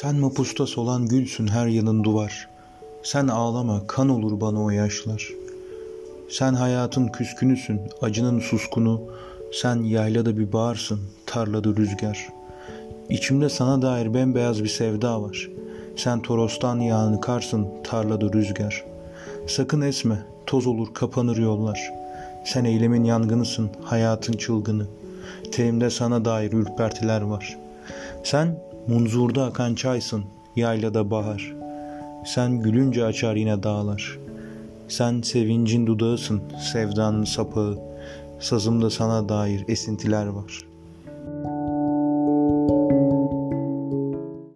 Sen mapustas olan gülsün her yanın duvar. Sen ağlama kan olur bana o yaşlar. Sen hayatın küskünüsün, acının suskunu. Sen yaylada bir bağırsın, tarlada rüzgar. İçimde sana dair bembeyaz bir sevda var. Sen torostan yağını karsın, tarlada rüzgar. Sakın esme, toz olur kapanır yollar. Sen eylemin yangınısın, hayatın çılgını. Tenimde sana dair ürpertiler var. Sen munzurda akan çaysın, yaylada bahar. Sen gülünce açar yine dağlar. Sen sevincin dudağısın, sevdanın sapağı. Sazımda sana dair esintiler var.''